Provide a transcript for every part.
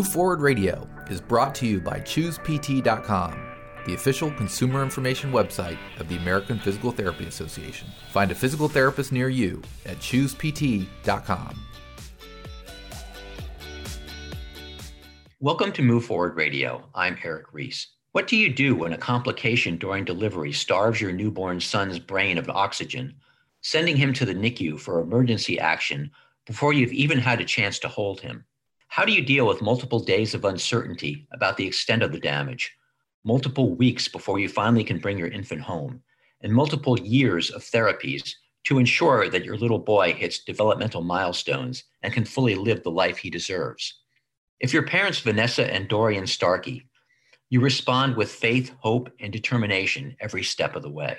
Move Forward Radio is brought to you by ChoosePT.com, the official consumer information website of the American Physical Therapy Association. Find a physical therapist near you at ChoosePT.com. Welcome to Move Forward Radio. I'm Eric Reese. What do you do when a complication during delivery starves your newborn son's brain of oxygen, sending him to the NICU for emergency action before you've even had a chance to hold him? How do you deal with multiple days of uncertainty about the extent of the damage, multiple weeks before you finally can bring your infant home, and multiple years of therapies to ensure that your little boy hits developmental milestones and can fully live the life he deserves? If you're parents, Vanessa and Dorian Starkey, you respond with faith, hope, and determination every step of the way.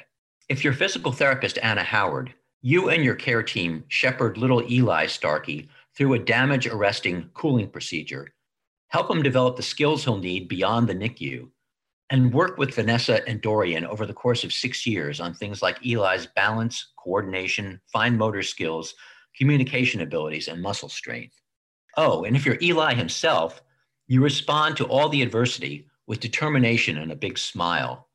If you're physical therapist, Anna Howard, you and your care team shepherd little Eli Starkey through a damage arresting cooling procedure, help him develop the skills he'll need beyond the NICU, and work with Vanessa and Dorian over the course of six years on things like Eli's balance, coordination, fine motor skills, communication abilities, and muscle strength. Oh, and if you're Eli himself, you respond to all the adversity with determination and a big smile.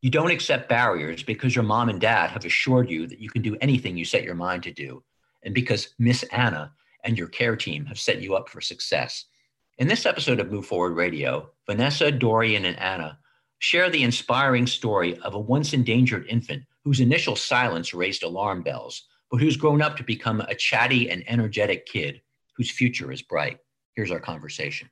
You don't accept barriers because your mom and dad have assured you that you can do anything you set your mind to do, and because Miss Anna and your care team have set you up for success. In this episode of Move Forward Radio, Vanessa, Dorian, and Anna share the inspiring story of a once endangered infant whose initial silence raised alarm bells, but who's grown up to become a chatty and energetic kid whose future is bright. Here's our conversation.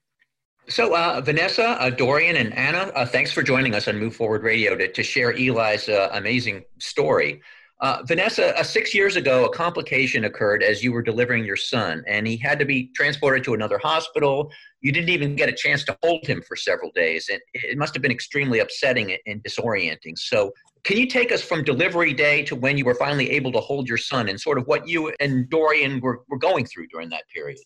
So, uh, Vanessa, uh, Dorian, and Anna, uh, thanks for joining us on Move Forward Radio to, to share Eli's uh, amazing story. Uh, Vanessa, uh, six years ago, a complication occurred as you were delivering your son, and he had to be transported to another hospital. You didn't even get a chance to hold him for several days. It, it must have been extremely upsetting and disorienting. So, can you take us from delivery day to when you were finally able to hold your son and sort of what you and Dorian were, were going through during that period?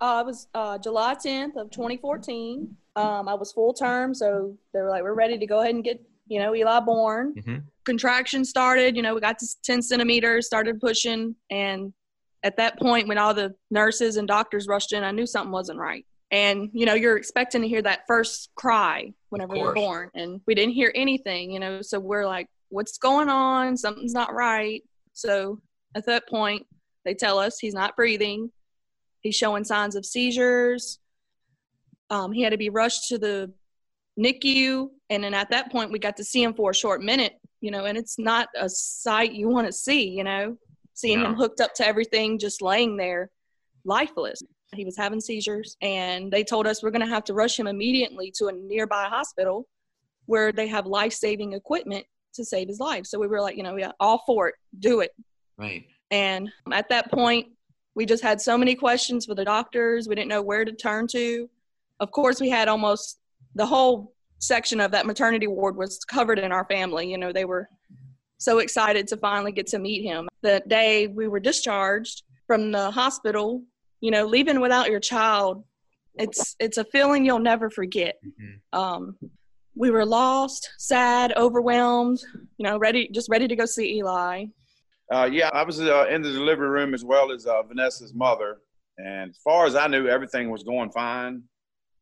Uh, it was uh, July 10th of 2014. Um, I was full term, so they were like, "We're ready to go ahead and get you know Eli born." Mm-hmm. Contraction started. You know, we got to 10 centimeters, started pushing, and at that point, when all the nurses and doctors rushed in, I knew something wasn't right. And you know, you're expecting to hear that first cry whenever you're born, and we didn't hear anything. You know, so we're like, "What's going on? Something's not right." So at that point, they tell us he's not breathing. He's showing signs of seizures. Um, he had to be rushed to the NICU, and then at that point, we got to see him for a short minute. You know, and it's not a sight you want to see. You know, seeing no. him hooked up to everything, just laying there, lifeless. He was having seizures, and they told us we're going to have to rush him immediately to a nearby hospital where they have life saving equipment to save his life. So we were like, you know, yeah, all for it, do it. Right. And at that point, we just had so many questions for the doctors. We didn't know where to turn to. Of course, we had almost the whole section of that maternity ward was covered in our family. You know, they were so excited to finally get to meet him. The day we were discharged from the hospital, you know, leaving without your child, it's it's a feeling you'll never forget. Mm-hmm. Um, we were lost, sad, overwhelmed, you know, ready just ready to go see Eli. Uh, yeah, I was uh, in the delivery room as well as uh, Vanessa's mother, and as far as I knew, everything was going fine.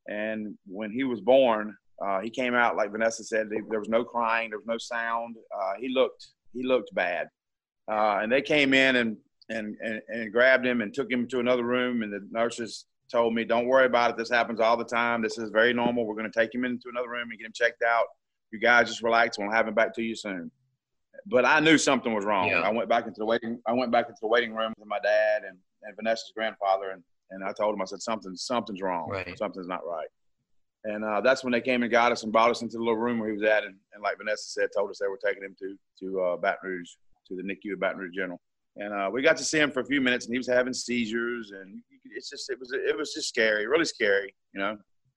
And when he was born, uh, he came out like Vanessa said. There was no crying, there was no sound. Uh, he looked he looked bad, uh, and they came in and, and and and grabbed him and took him to another room. And the nurses told me, "Don't worry about it. This happens all the time. This is very normal. We're going to take him into another room and get him checked out. You guys just relax. We'll have him back to you soon." But I knew something was wrong. Yeah. I went back into the waiting. I went back into the waiting room with my dad and, and Vanessa's grandfather, and, and I told him, I said, "Something, something's wrong. Right. Something's not right." And uh, that's when they came and got us and brought us into the little room where he was at. And, and like Vanessa said, told us they were taking him to to uh, Baton Rouge, to the NICU at Baton Rouge General. And uh, we got to see him for a few minutes, and he was having seizures, and it's just it was it was just scary, really scary, you know.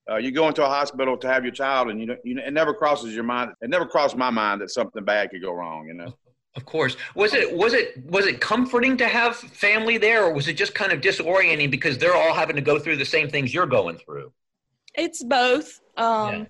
Uh, you go into a hospital to have your child, and you know, you, know, it never crosses your mind. It never crossed my mind that something bad could go wrong. You know. Of course. Was it was it was it comforting to have family there, or was it just kind of disorienting because they're all having to go through the same things you're going through? It's both. Um, yeah.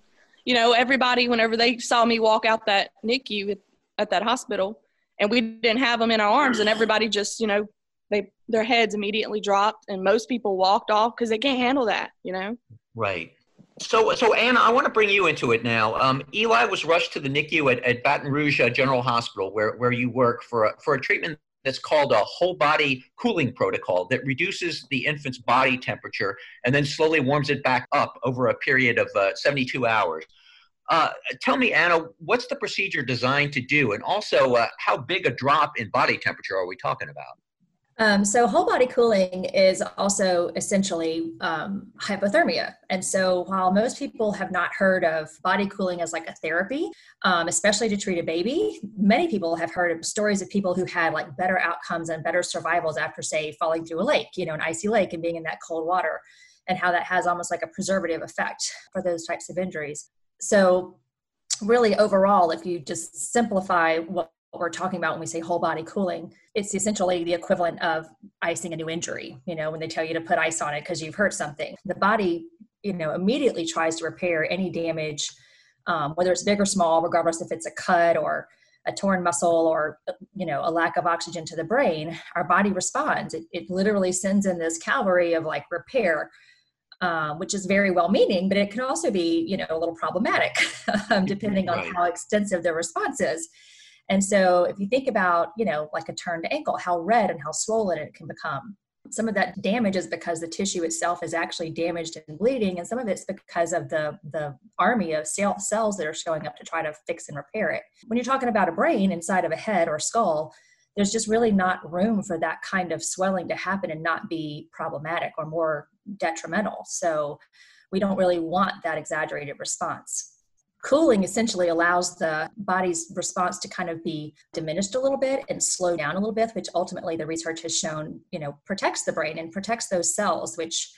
You know, everybody, whenever they saw me walk out that NICU at, at that hospital, and we didn't have them in our arms, and everybody just, you know, they their heads immediately dropped, and most people walked off because they can't handle that. You know, Right. So, so Anna, I want to bring you into it now. Um, Eli was rushed to the NICU at, at Baton Rouge uh, General Hospital, where, where you work, for a, for a treatment that's called a whole body cooling protocol that reduces the infant's body temperature and then slowly warms it back up over a period of uh, 72 hours. Uh, tell me, Anna, what's the procedure designed to do? And also, uh, how big a drop in body temperature are we talking about? Um, so, whole body cooling is also essentially um, hypothermia. And so, while most people have not heard of body cooling as like a therapy, um, especially to treat a baby, many people have heard of stories of people who had like better outcomes and better survivals after, say, falling through a lake, you know, an icy lake and being in that cold water, and how that has almost like a preservative effect for those types of injuries. So, really, overall, if you just simplify what what we're talking about when we say whole body cooling it's essentially the equivalent of icing a new injury you know when they tell you to put ice on it because you've hurt something. The body you know immediately tries to repair any damage um, whether it's big or small regardless if it's a cut or a torn muscle or you know a lack of oxygen to the brain our body responds. It, it literally sends in this cavalry of like repair um, which is very well meaning but it can also be you know a little problematic um, depending on right. how extensive the response is and so if you think about, you know, like a turned ankle, how red and how swollen it can become. Some of that damage is because the tissue itself is actually damaged and bleeding, and some of it's because of the, the army of cells that are showing up to try to fix and repair it. When you're talking about a brain inside of a head or skull, there's just really not room for that kind of swelling to happen and not be problematic or more detrimental. So we don't really want that exaggerated response cooling essentially allows the body's response to kind of be diminished a little bit and slow down a little bit which ultimately the research has shown you know protects the brain and protects those cells which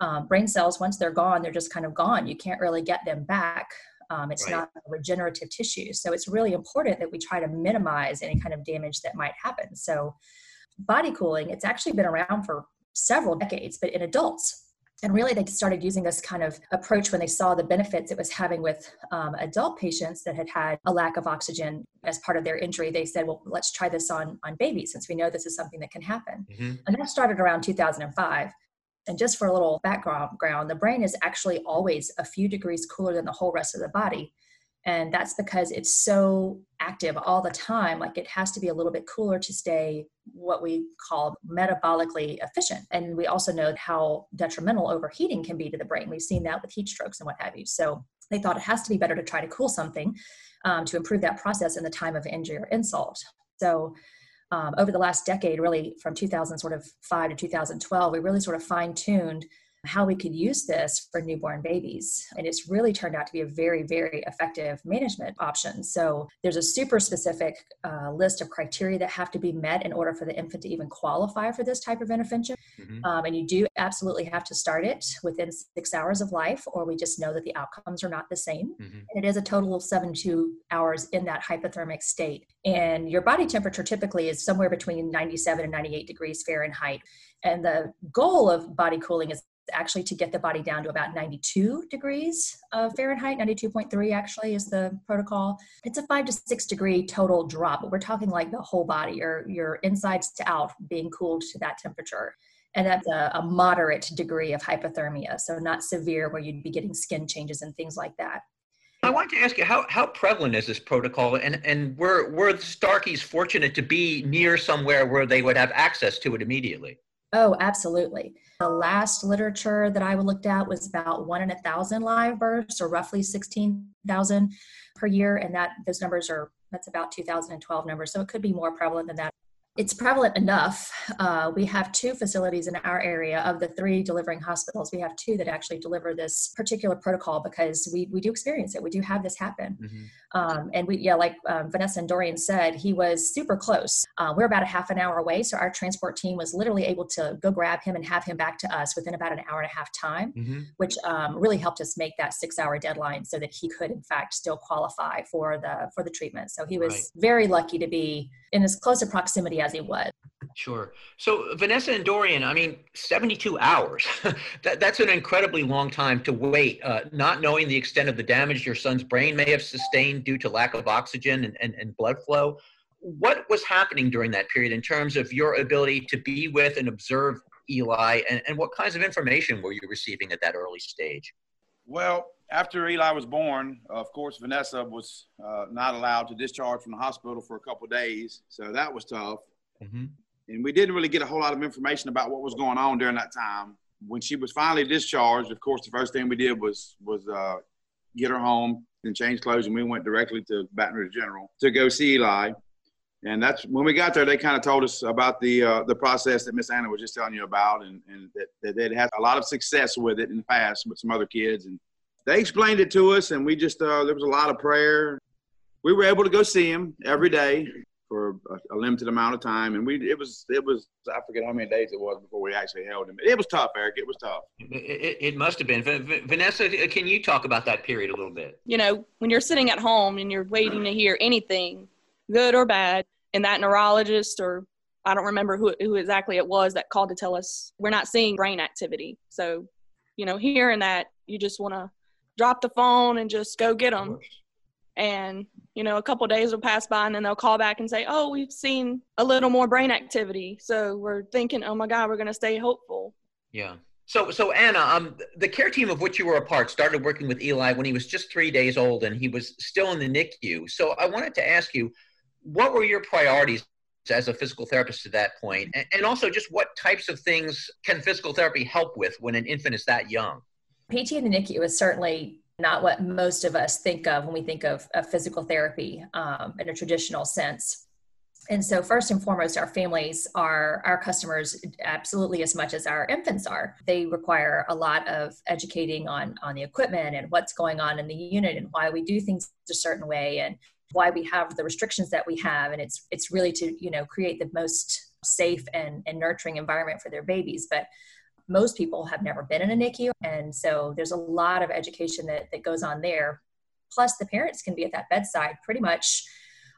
um, brain cells once they're gone they're just kind of gone. You can't really get them back. Um, it's right. not regenerative tissue. So it's really important that we try to minimize any kind of damage that might happen. So body cooling it's actually been around for several decades but in adults and really they started using this kind of approach when they saw the benefits it was having with um, adult patients that had had a lack of oxygen as part of their injury they said well let's try this on on babies since we know this is something that can happen. Mm-hmm. and that started around 2005 and just for a little background the brain is actually always a few degrees cooler than the whole rest of the body and that's because it's so active all the time like it has to be a little bit cooler to stay what we call metabolically efficient. And we also know how detrimental overheating can be to the brain. We've seen that with heat strokes and what have you. So they thought it has to be better to try to cool something um, to improve that process in the time of injury or insult. So um, over the last decade really from 2000 sort of 5 to 2012 we really sort of fine-tuned how we could use this for newborn babies. And it's really turned out to be a very, very effective management option. So there's a super specific uh, list of criteria that have to be met in order for the infant to even qualify for this type of intervention. Mm-hmm. Um, and you do absolutely have to start it within six hours of life, or we just know that the outcomes are not the same. Mm-hmm. And it is a total of 72 hours in that hypothermic state. And your body temperature typically is somewhere between 97 and 98 degrees Fahrenheit. And the goal of body cooling is actually to get the body down to about 92 degrees of Fahrenheit. 92.3 actually is the protocol. It's a five to six degree total drop, but we're talking like the whole body, your, your insides to out being cooled to that temperature. And that's a, a moderate degree of hypothermia, so not severe where you'd be getting skin changes and things like that. I want to ask you how, how prevalent is this protocol, and and were were the Starkeys fortunate to be near somewhere where they would have access to it immediately? Oh, absolutely. The last literature that I looked at was about one in a thousand live births, or roughly 16,000 per year. And that those numbers are, that's about 2012 numbers. So it could be more prevalent than that it's prevalent enough. Uh, we have two facilities in our area of the three delivering hospitals. We have two that actually deliver this particular protocol because we, we do experience it. We do have this happen. Mm-hmm. Um, and we, yeah, like um, Vanessa and Dorian said, he was super close. Uh, we're about a half an hour away. So our transport team was literally able to go grab him and have him back to us within about an hour and a half time, mm-hmm. which um, really helped us make that six hour deadline so that he could in fact still qualify for the, for the treatment. So he was right. very lucky to be in as close a proximity as he was. Sure. So Vanessa and Dorian, I mean, 72 hours. that, that's an incredibly long time to wait, uh, not knowing the extent of the damage your son's brain may have sustained due to lack of oxygen and, and, and blood flow. What was happening during that period in terms of your ability to be with and observe Eli, and, and what kinds of information were you receiving at that early stage? Well, after Eli was born, of course, Vanessa was uh, not allowed to discharge from the hospital for a couple days, so that was tough. Mm-hmm. And we didn't really get a whole lot of information about what was going on during that time. When she was finally discharged, of course, the first thing we did was was uh, get her home and change clothes, and we went directly to Baton Rouge General to go see Eli. And that's when we got there. They kind of told us about the uh, the process that Miss Anna was just telling you about, and, and that, that they'd had a lot of success with it in the past with some other kids. And they explained it to us, and we just uh, there was a lot of prayer. We were able to go see him every day for a, a, limited amount of time, and we it was it was I forget how many days it was before we actually held him. It was tough, Eric. It was tough. It, it must have been. V- Vanessa, can you talk about that period a little bit? You know, when you're sitting at home and you're waiting to hear anything good or bad, and that neurologist or I don't remember who, who exactly it was that called to tell us we're not seeing brain activity. So, you know, hearing that, you just want to drop the phone and just go get them. And, you know, a couple days will pass by and then they'll call back and say, oh, we've seen a little more brain activity. So we're thinking, oh my God, we're going to stay hopeful. Yeah. So, so Anna, um, the care team of which you were a part started working with Eli when he was just three days old and he was still in the NICU. So I wanted to ask you, what were your priorities as a physical therapist to that? And, and also, just what types of things can physical therapy help with when an infant is that young? PT in the NICU is certainly not what most of us think of when we think of, of physical therapy um, in a traditional sense. And so, first and foremost, our families are our customers absolutely as much as our infants are. They require a lot of educating on on the equipment and what's going on in the unit and why we do things a certain way and why we have the restrictions that we have and it's it's really to you know create the most safe and, and nurturing environment for their babies but most people have never been in a NICU and so there's a lot of education that, that goes on there. Plus the parents can be at that bedside pretty much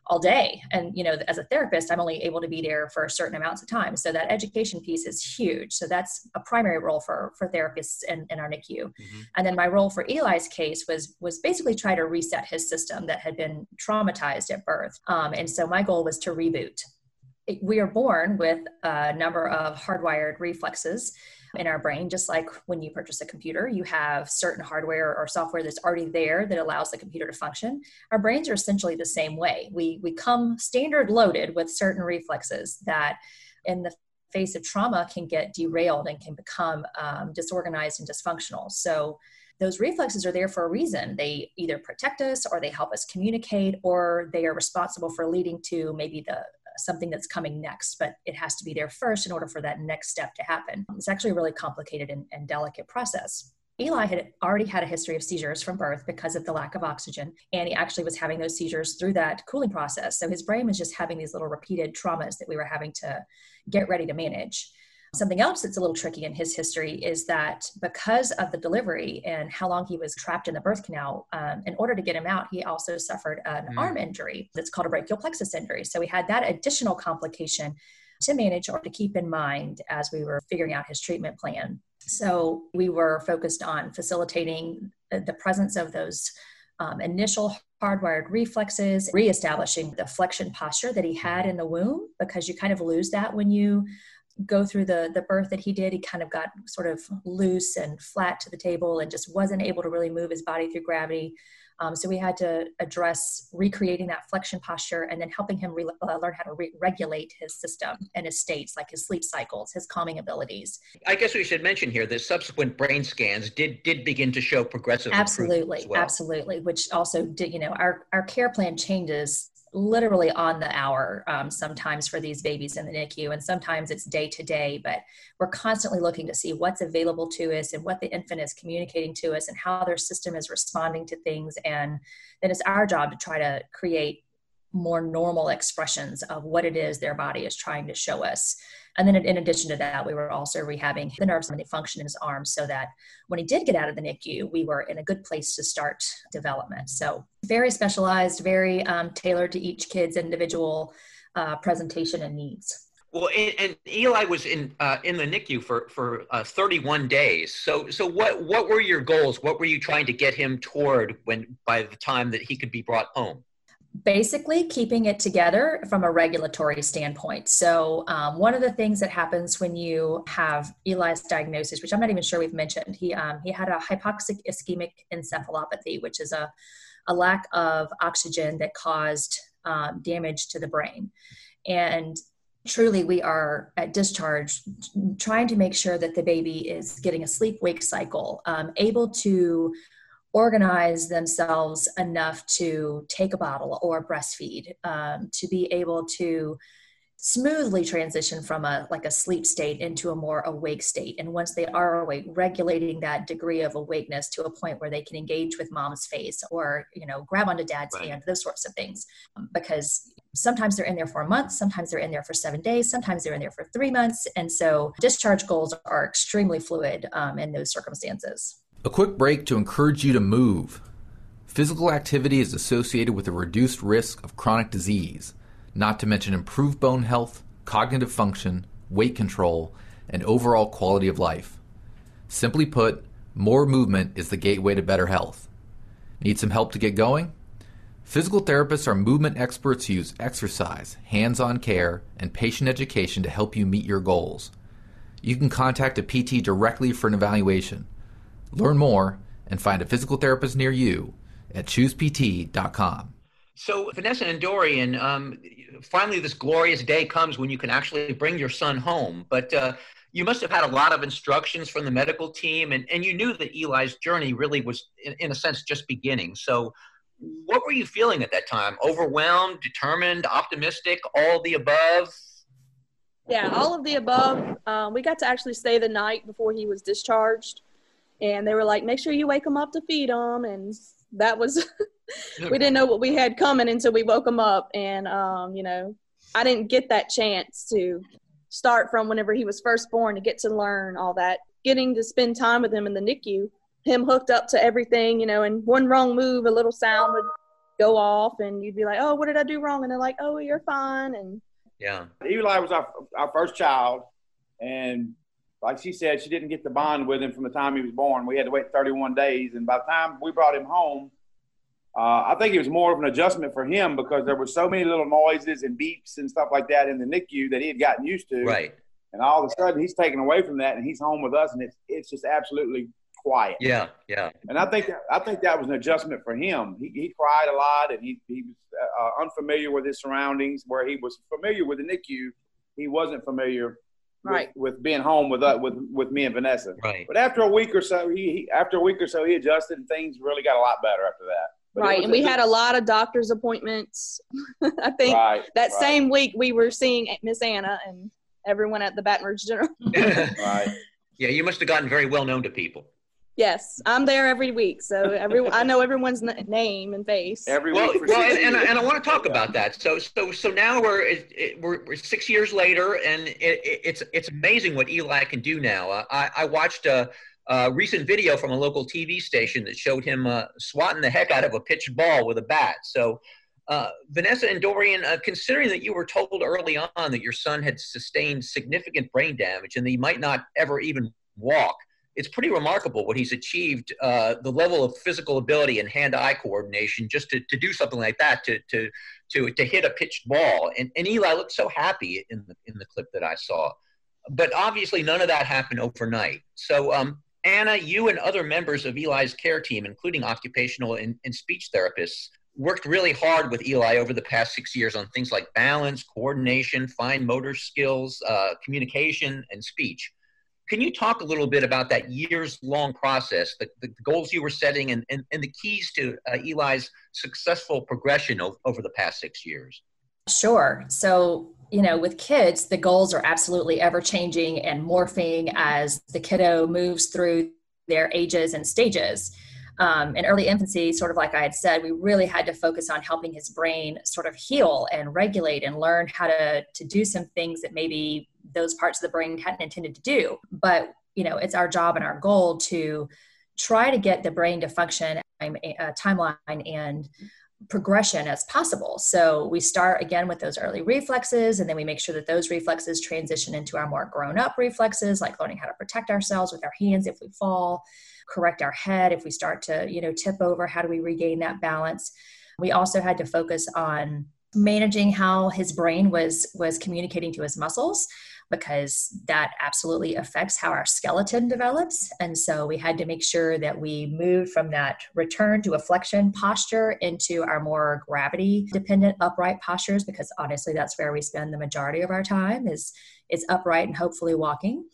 all day. And you know as a therapist i'm only able to be there for certain amounts of time. So that education piece is huge. So that's a primary role for for therapists in, in our nicu mm-hmm. and then my role for eli's case was was basically try to reset his system that had been traumatized at birth. Um, and so my goal was to reboot. We are born with a number of hardwired reflexes in our brain, just like when you purchase a computer, you have certain hardware or software that's already there that allows the computer to function. Our brains are essentially the same way. We, we come standard loaded with certain reflexes that in the face of trauma can get derailed and can become um, disorganized and dysfunctional. So those reflexes are there for a reason. They either protect us or they help us communicate or they are responsible for leading to maybe the something that's coming next, but it has to be there first in order for that next step to happen. It's actually a really complicated and, and delicate process. Eli had already had a history of seizures from birth because of the lack of oxygen, and he actually was having those seizures through that cooling process. So his brain was just having these little repeated traumas that we were having to get ready to manage. Something else that's a little tricky in his history is that because of the delivery and how long he was trapped in the birth canal, um, in order to get him out, he also suffered an mm. arm injury that's called a brachial plexus injury. So we had that additional complication to manage or to keep in mind as we were figuring out his treatment plan. So we were focused on facilitating the presence of those um, initial hardwired reflexes, reestablishing the flexion posture that he had in the womb, because you kind of lose that when you go through the the birth that he did he kind of got sort of loose and flat to the table and just wasn't able to really move his body through gravity um, so we had to address recreating that flexion posture and then helping him re- uh, learn how to re- regulate his system and his states like his sleep cycles his calming abilities i guess we should mention here that subsequent brain scans did did begin to show progressive absolutely well. absolutely which also did you know our our care plan changes literally on the hour um, sometimes for these babies in the NICU, and sometimes it's day to day. But we're constantly looking to see what's available to us and what the infant is communicating to us and how their system is responding to things. And then it's our job to try to create more normal expressions of what it is their body is trying to show us. And then in addition to that, we were also rehabbing the nerves and the function in his arms so that when he did get out of the NICU, we were in a good place to start development. So very specialized, very um, tailored to each kid's individual uh, presentation and needs. Well, and, and, Eli was in uh, in the NICU for for uh, 31 days. So so what what were your goals? What were you trying to get him toward when by the time that he could be brought home? Basically keeping it together from a regulatory standpoint. So, um, one of the things that happens when you have Eli's diagnosis, which I'm not even sure we've mentioned, he um, he had a hypoxic ischemic encephalopathy, which is a a lack of oxygen that caused um, damage to the brain, and truly we are at discharge trying to make sure that the baby is getting a sleep wake cycle um, able to organize themselves enough to take a bottle or breastfeed um, to be able to smoothly transition from a like a sleep state into a more awake state. And once they are awake regulating that degree of awakeness to a point where they can engage with mom's face or you know grab onto dad's right. hand those sorts of things. Um, because sometimes they're in there for a month sometimes they're in there for seven days sometimes they're in there for three months. And so discharge goals are extremely fluid um, in those circumstances a quick break to encourage you to move. Physical activity is associated with a reduced risk of chronic disease, not to mention improved bone health, cognitive function, weight control, and overall quality of life. Simply put, more movement is the gateway to better health. Need some help to get going? Physical therapists are movement experts who use exercise, hands on care, and patient education to help you meet your goals. You can contact a PT directly for an evaluation. Learn more and find a physical therapist near you at choosept.com. So, Vanessa and Dorian, um, finally, this glorious day comes when you can actually bring your son home. But uh, you must have had a lot of instructions from the medical team, and, and you knew that Eli's journey really was, in, in a sense, just beginning. So, what were you feeling at that time? Overwhelmed, determined, optimistic, all the above? Yeah, all of the above. Um, we got to actually stay the night before he was discharged and they were like, make sure you wake them up to feed them. And that was, we didn't know what we had coming until we woke them up. And, um, you know, I didn't get that chance to start from whenever he was first born to get to learn all that. Getting to spend time with him in the NICU, him hooked up to everything, you know, and one wrong move, a little sound would go off, and you'd be like, "Oh, what did I do wrong?" And they're like, "Oh, you're fine." And yeah, Eli was our our first child, and like she said, she didn't get the bond with him from the time he was born. We had to wait 31 days, and by the time we brought him home, uh, I think it was more of an adjustment for him because there were so many little noises and beeps and stuff like that in the NICU that he had gotten used to. Right. And all of a sudden, he's taken away from that, and he's home with us, and it's it's just absolutely quiet. Yeah, yeah. And I think that, I think that was an adjustment for him. He, he cried a lot, and he he was uh, unfamiliar with his surroundings. Where he was familiar with the NICU, he wasn't familiar right. with, with being home with us, with with me and Vanessa. Right. But after a week or so, he, he after a week or so he adjusted and things really got a lot better after that. But right, and we had a lot of doctor's appointments. I think right, that right. same week we were seeing Miss Anna and everyone at the Baton Rouge General. right. Yeah, you must have gotten very well known to people. Yes, I'm there every week, so every I know everyone's name and face. Every well, week. well, and, and, I, and I want to talk about that. So, so, so now we're it, we're, we're six years later, and it, it, it's it's amazing what Eli can do now. Uh, I, I watched a, a, recent video from a local TV station that showed him uh, swatting the heck out of a pitched ball with a bat. So, uh, Vanessa and Dorian, uh, considering that you were told early on that your son had sustained significant brain damage and that he might not ever even walk it's pretty remarkable what he's achieved uh, the level of physical ability and hand-eye coordination just to, to do something like that to, to, to, to hit a pitched ball. And, and eli looked so happy in the, in the clip that i saw. But obviously none of that happened overnight. So um, anna you and other members of eli's care team including occupational and, and speech therapists worked really hard with eli over the past six years on things like balance coordination fine motor skills uh, communication and speech can you talk a little bit about that years long process, the, the, goals you were setting, and, and, and the keys to uh, Eli's successful progression o- over the past six years? Sure. So, you know, with kids, the goals are absolutely ever changing and morphing as the kiddo moves through their ages and stages. Um, in early infancy, sort of like I had said, we really had to focus on helping his brain sort of heal and regulate and learn how to, to do some things that maybe those parts of the brain hadn't intended to do. But, you know, it's our job and our goal to try to get the brain to function a uh, timeline and progression as possible. So we start again with those early reflexes, and then we make sure that those reflexes transition into our more grown up reflexes, like learning how to protect ourselves with our hands if we fall, correct our head if we start to, you know, tip over, how do we regain that balance? We also had to focus on managing how his brain was was communicating to his muscles because that absolutely affects how our skeleton develops. And so we had to make sure that we moved from that return to a flexion posture into our more gravity dependent upright postures because honestly that's where we spend the majority of our time is is upright and hopefully walking.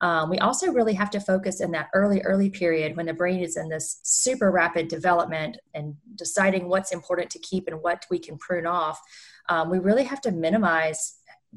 Um, we also really have to focus in that early, early period when the brain is in this super rapid development and deciding what's important to keep and what we can prune off. Um, we really have to minimize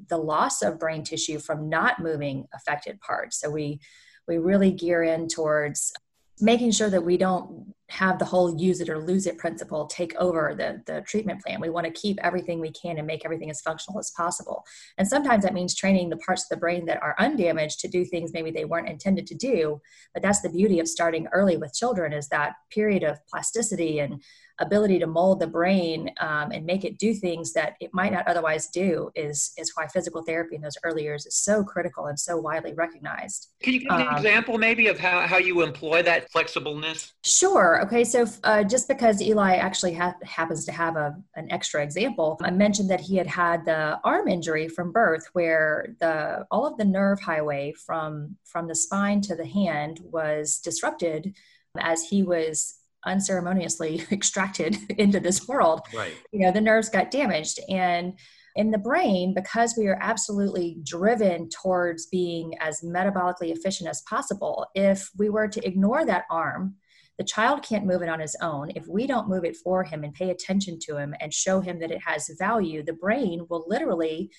the loss of brain tissue from not moving affected parts. So we we really gear in towards making sure that we don't have the whole use it or lose it principle take over the, the treatment plan. We want to keep everything we can and make everything as functional as possible. And sometimes that means training the parts of the brain that are undamaged to do things maybe they weren't intended to do. But that's the beauty of starting early with children is that period of plasticity and ability to mold the brain um, and make it do things that it might not otherwise do is is why physical therapy in those early years is so critical and so widely recognized. Can you give an um, example maybe of how, how you employ that flexibleness? Sure. Okay. So uh, just because Eli actually ha- happens to have a, an extra example, I mentioned that he had had the arm injury from birth where the all of the nerve highway from from the spine to the hand was disrupted as he was unceremoniously extracted into this world right. you know the nerves got damaged. And in the brain because we are absolutely driven towards being as metabolically efficient as possible if we were to ignore that arm the child can't move it on his own. If we don't move it for him and pay attention to him and show him that it has value the brain will literally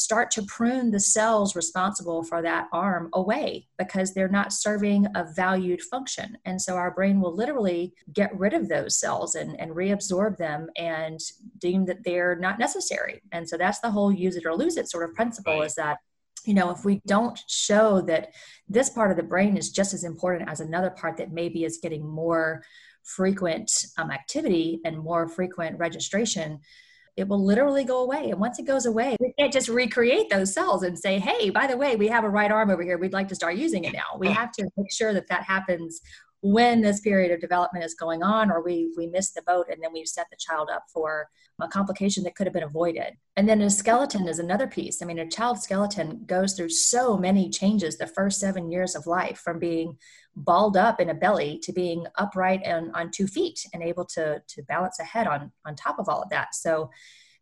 start to prune the cells responsible for that arm away because they're not serving a valued function. And so our brain will literally get rid of those cells and, and reabsorb them and deem that they're not necessary. And so that's the whole use it or lose it sort of principle right. is that you know if we don't show that this part of the brain is just as important as another part that maybe is getting more frequent um, activity and more frequent registration it will literally go away. And once it goes away, we can't just recreate those cells and say, hey, by the way, we have a right arm over here. We'd like to start using it now. We have to make sure that that happens when this period of development is going on or we we miss the boat and then we set the child up for a complication that could have been avoided. And then a skeleton is another piece. I mean a child's skeleton goes through so many changes the first seven years of life from being balled up in a belly to being upright and on two feet and able to to balance a head on on top of all of that. So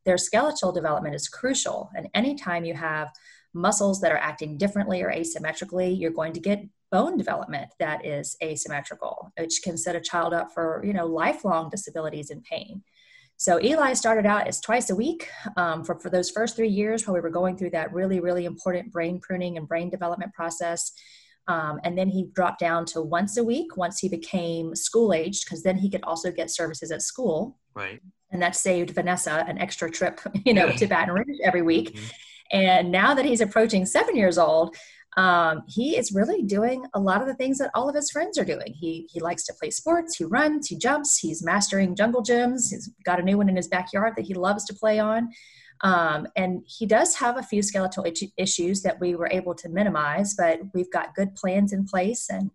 their skeletal development is crucial. And anytime you have muscles that are acting differently or asymmetrically you're going to get bone development that is asymmetrical which can set a child up for you know lifelong disabilities and pain so eli started out as twice a week um, for, for those first three years while we were going through that really really important brain pruning and brain development process um, and then he dropped down to once a week once he became school aged, because then he could also get services at school. Right. And that saved Vanessa an extra trip, you know, to Baton Rouge every week. Mm-hmm. And now that he's approaching seven years old, um, he is really doing a lot of the things that all of his friends are doing. He he likes to play sports. He runs. He jumps. He's mastering jungle gyms. He's got a new one in his backyard that he loves to play on. Um, and he does have a few skeletal issues that we were able to minimize, but we've got good plans in place and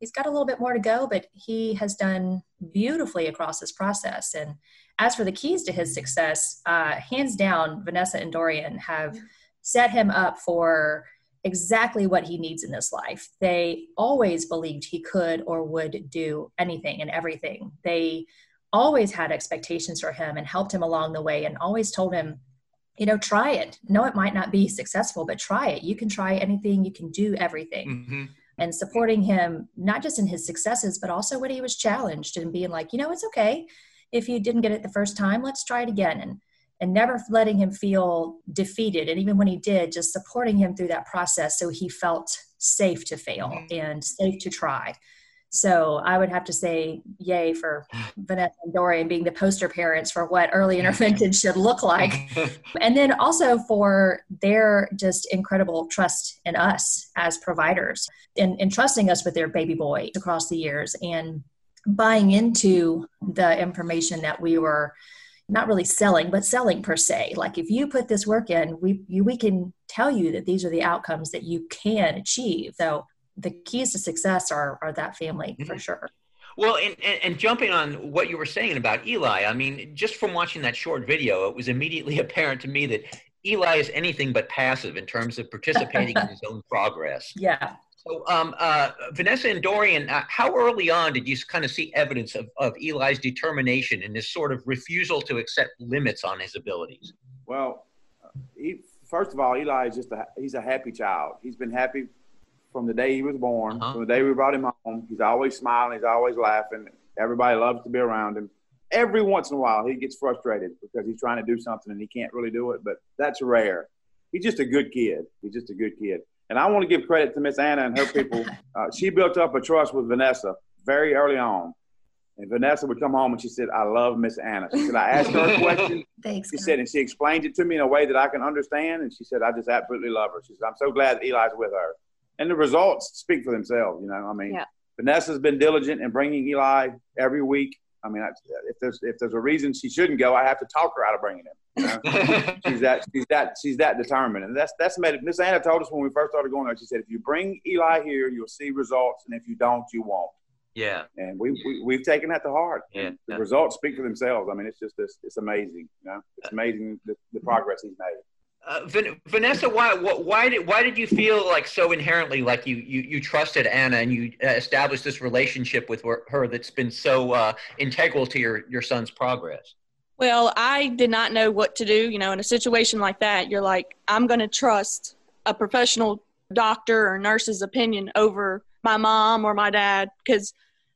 he's got a little bit more to go, but he has done beautifully across this process. And as for the keys to his success, uh, hands down, Vanessa and Dorian have set him up for exactly what he needs in this life. They always believed he could or would do anything and everything. They always had expectations for him and helped him along the way and always told him you know try it no it might not be successful but try it you can try anything you can do everything mm-hmm. and supporting him not just in his successes but also when he was challenged and being like you know it's okay if you didn't get it the first time let's try it again and and never letting him feel defeated and even when he did just supporting him through that process so he felt safe to fail mm-hmm. and safe to try so I would have to say, yay for Vanessa and Dorian being the poster parents for what early intervention should look like. and then also for their just incredible trust in us as providers and, and trusting us with their baby boy across the years and buying into the information that we were not really selling, but selling per se. Like if you put this work in, we you, we can tell you that these are the outcomes that you can achieve. So the keys to success are are that family mm-hmm. for sure. Well, and, and, and, jumping on what you were saying about Eli, I mean, just from watching that short video, it was immediately apparent to me that Eli is anything but passive in terms of participating in his own progress. Yeah. So, um, uh, Vanessa and Dorian, uh, how early on did you kind of see evidence of, of Eli's determination and his sort of refusal to accept limits on his abilities? Well, he, first of all, Eli is just a, he's a happy child. He's been happy from the day he was born, uh-huh. from the day we brought him home. He's always smiling. He's always laughing. Everybody loves to be around him. Every once in a while, he gets frustrated because he's trying to do something and he can't really do it, but that's rare. He's just a good kid. He's just a good kid. And I want to give credit to Miss Anna and her people. Uh, she built up a trust with Vanessa very early on. And Vanessa would come home and she said, I love Miss Anna. She said, I asked her a question. Thanks. She God. said, and she explained it to me in a way that I can understand. And she said, I just absolutely love her. She said, I'm so glad that Eli's with her. And the results speak for themselves. You know, I mean, yeah. Vanessa's been diligent in bringing Eli every week. I mean, if there's if there's a reason she shouldn't go, I have to talk her out of bringing him. You know? she's that she's that she's that determined, and that's that's made. it. Miss Anna told us when we first started going there. She said, if you bring Eli here, you'll see results, and if you don't, you won't. Yeah. And we, we have taken that to heart. Yeah. The yeah. results speak for themselves. I mean, it's just this. It's amazing. You know, it's amazing the, the progress he's made. Uh, Vanessa, why, why did why did you feel like so inherently like you you, you trusted Anna and you uh, established this relationship with her that's been so uh, integral to your your son's progress? Well, I did not know what to do. You know, in a situation like that, you're like, I'm going to trust a professional doctor or nurse's opinion over my mom or my dad because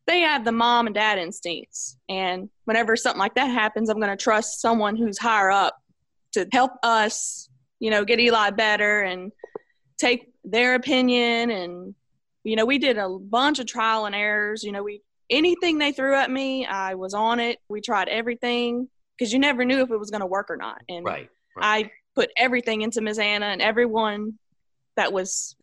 they have the mom and dad instincts. And whenever something like that happens, I'm going to trust someone who's higher up to help us, you know, get Eli better and take their opinion. And, you know, we did a bunch of trial and errors. You know, we, anything they threw at me, I was on it. We tried everything because you never knew if it was going to work or not. And right, right. I put everything into Ms. Anna and everyone that was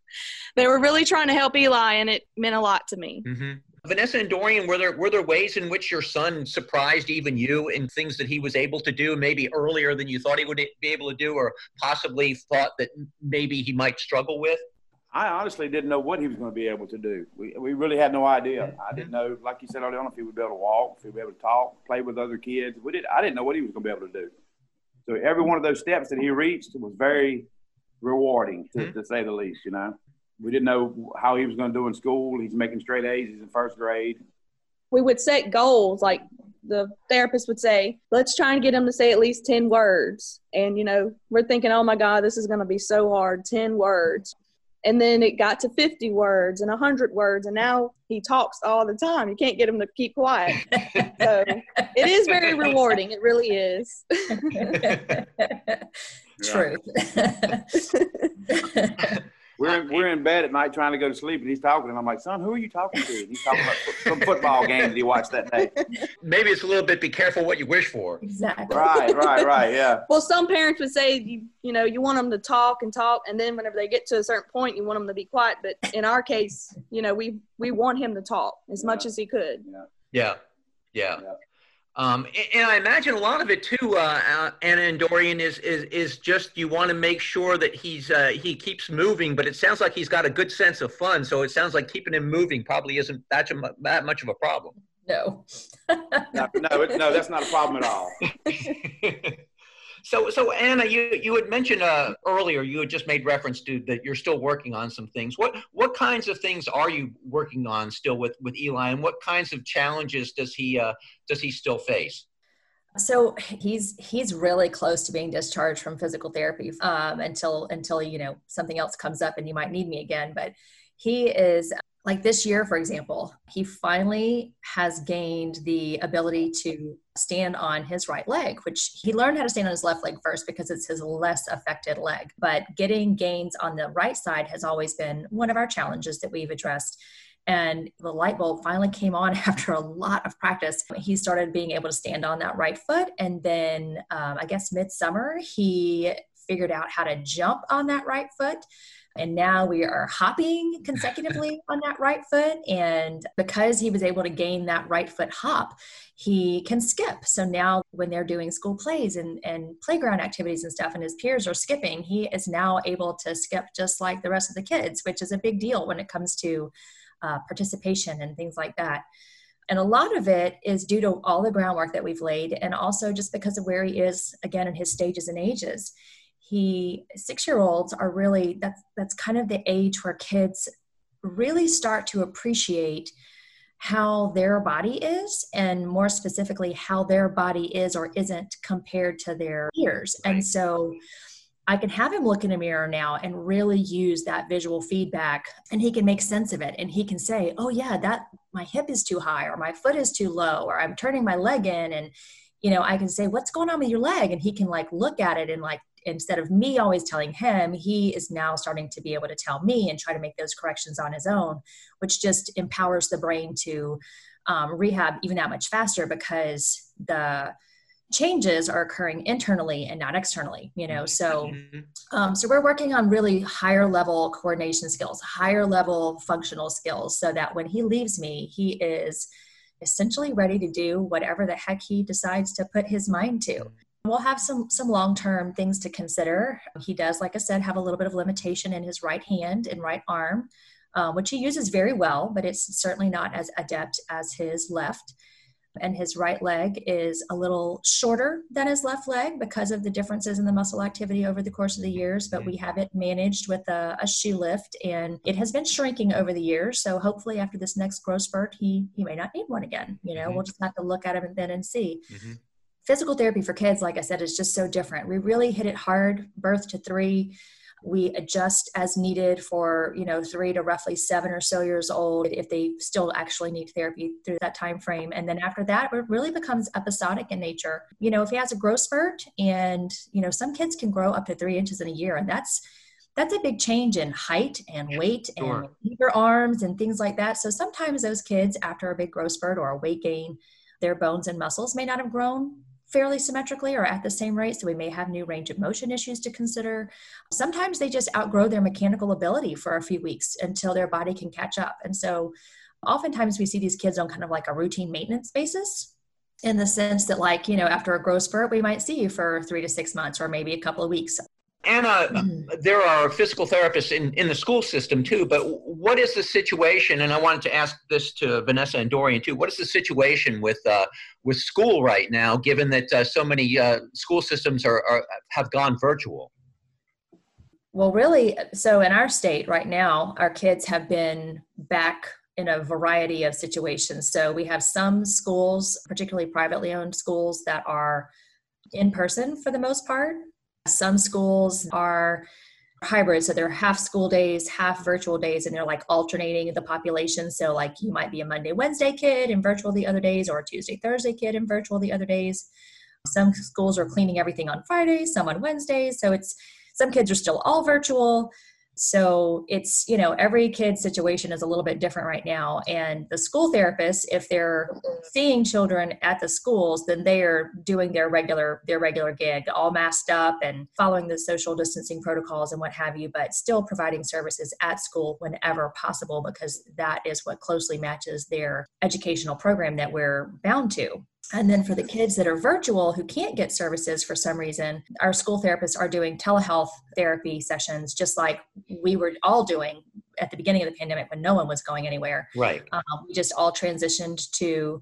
they were really trying to help Eli, and it meant a lot to me. Mm-hmm. Vanessa and Dorian, were there were there ways in which your son surprised even you in things that he was able to do, maybe earlier than you thought he would be able to do, or possibly thought that maybe he might struggle with? I honestly didn't know what he was going to be able to do. We, we really had no idea. I didn't know, like you said earlier on, if he would be able to walk, if he would be able to talk, play with other kids. We did. I didn't know what he was going to be able to do. So every one of those steps that he reached was very rewarding, to, mm-hmm. to say the least. You know we didn't know how he was going to do in school. He's making straight A's. He's in first grade. We would set goals like the therapist would say, let's try and get him to say at least 10 words. And, you know, we're thinking, oh my God, this is going to be so hard 10 words. And then it got to 50 words and 100 words. And now he talks all the time. You can't get him to keep quiet. so it is very rewarding. It really is. Truth we're in, we're in bed at night trying to go to sleep, and he's talking, and I'm like, son, who are you talking to? And he's talking about some football game that he watched that day. Maybe it's a little bit be careful what you wish for. Exactly. Right, right, right. Yeah. Well, some parents would say you you know you want them to talk and talk, and then whenever they get to a certain point, you want them to be quiet. But in our case, you know, we we want him to talk as yeah. much as he could. Yeah. Yeah. Yeah. yeah. Um, and, I imagine a lot of it too, uh, uh, Anna and Dorian, is is is just you want to make sure that he's uh, he keeps moving. But it sounds like he's got a good sense of fun, so it sounds like keeping him moving probably isn't that, that much of a problem. No, no, no, no, that's not a problem at all. So, so Anna, you you had mentioned uh, earlier you had just made reference to that you're still working on some things. What what kinds of things are you working on still with with Eli, and what kinds of challenges does he uh, does he still face? So he's he's really close to being discharged from physical therapy um, until until you know something else comes up and you might need me again. But he is like this year, for example, he finally has gained the ability to stand on his right leg, which he learned how to stand on his left leg first because it's his less affected leg. But getting gains on the right side has always been one of our challenges that we've addressed. And the light bulb finally came on after a lot of practice. He started being able to stand on that right foot. And then um, I guess midsummer, he figured out how to jump on that right foot. And now we are hopping consecutively on that right foot. And because he was able to gain that right foot hop, he can skip. So now when they're doing school plays and, and playground activities and stuff, and his peers are skipping, he is now able to skip just like the rest of the kids, which is a big deal when it comes to uh, participation and things like that. And a lot of it is due to all the groundwork that we've laid, and also just because of where he is, again, in his stages and ages. He, six year olds are really, that's, that's kind of the age where kids really start to appreciate how their body is and more specifically how their body is or isn't compared to their peers right. and so I can have him look in a mirror now and really use that visual feedback and he can make sense of it and he can say, "Oh yeah, that my hip is too high or my foot is too low or I'm turning my leg in and you know, I can say, "What's going on with your leg?" and he can like look at it and like instead of me always telling him, he is now starting to be able to tell me and try to make those corrections on his own, which just empowers the brain to um, rehab even that much faster because the changes are occurring internally and not externally you know? So mm-hmm. um, so we're working on really higher level coordination skills higher level functional skills so that when he leaves me he is essentially ready to do whatever the heck he decides to put his mind to we'll have some some long term things to consider he does like i said have a little bit of limitation in his right hand and right arm uh, which he uses very well but it's certainly not as adept as his left and his right leg is a little shorter than his left leg because of the differences in the muscle activity over the course of the years. But we have it managed with a, a shoe lift, and it has been shrinking over the years. So hopefully, after this next growth spurt, he he may not need one again. You know, mm-hmm. we'll just have to look at him and then and see. Mm-hmm. Physical therapy for kids, like I said, is just so different. We really hit it hard, birth to three we adjust as needed for you know three to roughly seven or so years old if they still actually need therapy through that time frame and then after that it really becomes episodic in nature you know if he has a growth spurt and you know some kids can grow up to three inches in a year and that's that's a big change in height and weight sure. and bigger arms and things like that so sometimes those kids after a big growth spurt or a weight gain their bones and muscles may not have grown fairly symmetrically or at the same rate. So we may have new range of motion issues to consider. Sometimes they just outgrow their mechanical ability for a few weeks until their body can catch up. And so oftentimes we see these kids on kind of like a routine maintenance basis in the sense that like you know after a growth spurt we might see you for three to six months or maybe a couple of weeks Anna, mm-hmm. there are physical therapists in, in the school system too, but what is the situation? And I wanted to ask this to Vanessa and Dorian too. What is the situation with uh, with school right now, given that uh, so many uh, school systems are, are have gone virtual? Well, really, so in our state right now, our kids have been back in a variety of situations. So we have some schools, particularly privately owned schools, that are in person for the most part some schools are hybrid. So they're half school days half virtual days and they're like alternating the population. So like you might be a monday wednesday kid and virtual the other days or a tuesday thursday kid and virtual the other days. Some schools are cleaning everything on fridays some on wednesdays so it's some kids are still all virtual so it's, you know, every kid's situation is a little bit different right now. And the school therapists, if they're mm-hmm. seeing children at the schools, then they are doing their regular, their regular gig, all masked up and following the social distancing protocols and what have you, but still providing services at school whenever possible because that is what closely matches their educational program that we're bound to. And then for the kids that are virtual who can't get services for some reason, our school therapists are doing telehealth therapy sessions, just like we were all doing at the beginning of the pandemic when no one was going anywhere. Right. Um, we just all transitioned to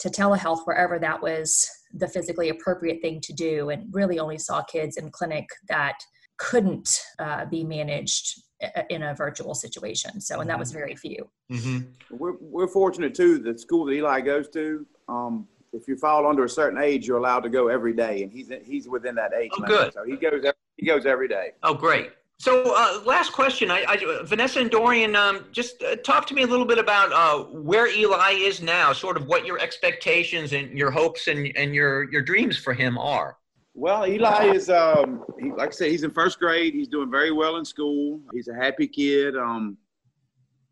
to telehealth wherever that was the physically appropriate thing to do, and really only saw kids in clinic that couldn't uh, be managed uh, in a virtual situation. So, and that was mm-hmm. very few. Mm-hmm. We're, we're fortunate too. The school that Eli goes to, um, if you fall under a certain age, you're allowed to go every day, and he's he's within that age. Oh, good. So he goes he goes every day. Oh, great. So, uh, last question, I, I, Vanessa and Dorian, um, just uh, talk to me a little bit about uh, where Eli is now, sort of what your expectations and your hopes and, and your your dreams for him are. Well, Eli is, um, he, like I said, he's in first grade. He's doing very well in school. He's a happy kid. Um,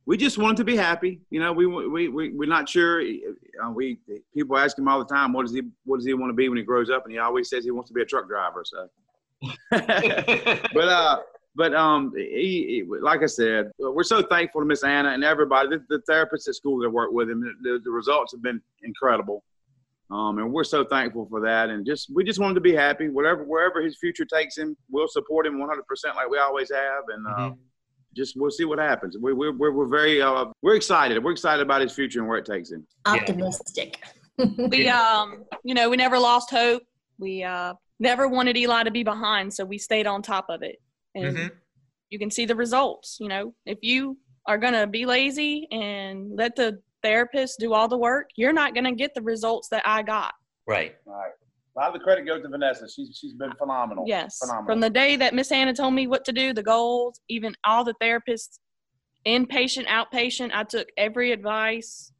we just want him to be happy. You know, we we we we're not sure. Uh, we people ask him all the time, what does he what does he want to be when he grows up, and he always says he wants to be a truck driver. So, but uh, but um, he, he, like I said, we're so thankful to Miss Anna and everybody, the, the, therapists at school that work with him. The, the results have been incredible. Um, and we're so thankful for that. And just we just want him to be happy. Whatever wherever his future takes him, we'll support him 100% like we always have. And uh, mm-hmm just we'll see what happens. We, we're we're we're very uh, we're excited. We're excited about his future and where it takes him. Optimistic. we um you know we never lost hope. We uh never wanted Eli to be behind, so we stayed on top of it. And mm-hmm. you can see the results. You know, if you are gonna be lazy and let the therapist do all the work, you're not gonna get the results that I got. Right. Right. A lot of the credit goes to Vanessa. She's she's been phenomenal. Yes. Phenomenal. From the day that Miss Anna told me what to do, the goals, even all the therapists, inpatient, outpatient, I took every advice,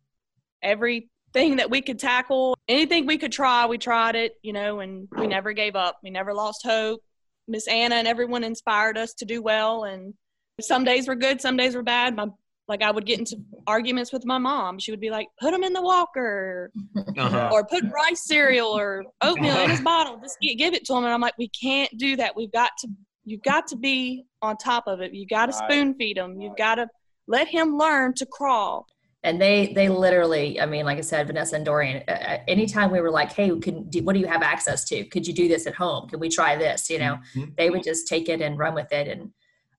everything that we could tackle, anything we could try, we tried it, you know, and we never gave up. We never lost hope. Miss Anna and everyone inspired us to do well and some days were good, some days were bad. My like I would get into arguments with my mom. She would be like, "Put him in the walker," uh-huh. or "Put rice cereal or oatmeal in his bottle. Just give it to him." And I'm like, "We can't do that. We've got to. You've got to be on top of it. You got to spoon feed him. You've got to let him learn to crawl." And they they literally, I mean, like I said, Vanessa and Dorian. Uh, anytime we were like, "Hey, can do, what do you have access to? Could you do this at home? Can we try this?" You know, mm-hmm. they would just take it and run with it and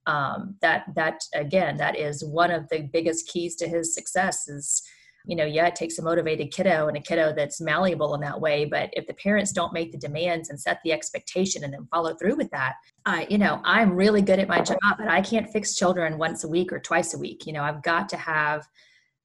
um, that that again that is one of the biggest keys to his success is you know yeah it takes a motivated kiddo and a kiddo that's malleable in that way but if the parents don't make the demands and set the expectation and then follow through with that i you know i'm really good at my job but i can't fix children once a week or twice a week. You know i've got to have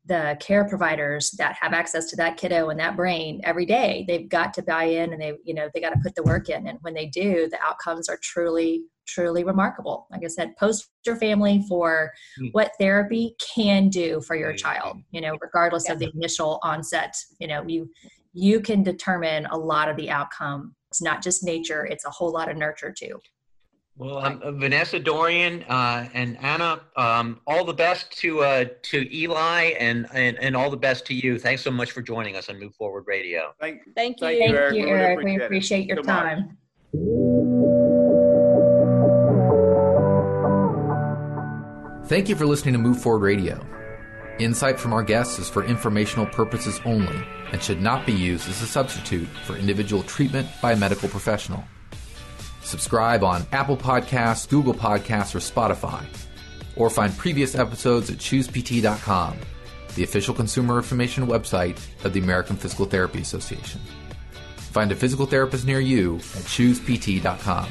the care providers that have access to that kiddo and that brain every day. They've got to buy in and they you know they got to put the work in. And when they do the outcomes are truly truly remarkable. Like I said, post your family for mm. what therapy can do for your child, you know, regardless yeah. of the initial onset. You know, you you can determine a lot of the outcome. It's not just nature, it's a whole lot of nurture too. Well, um, Vanessa Dorian uh, and Anna, um, all the best to uh, to Eli and, and and all the best to you. Thanks so much for joining us on Move Forward Radio. Thank, thank you. Thank you, Eric. You, Eric. We appreciate your time. Thank you for listening to Move Forward Radio. Insight from our guests is for informational purposes only and should not be used as a substitute for individual treatment by a medical professional. Subscribe on Apple Podcasts, Google Podcasts, or Spotify, or find previous episodes at choosept.com, the official consumer information website of the American Physical Therapy Association. Find a physical therapist near you at choosept.com.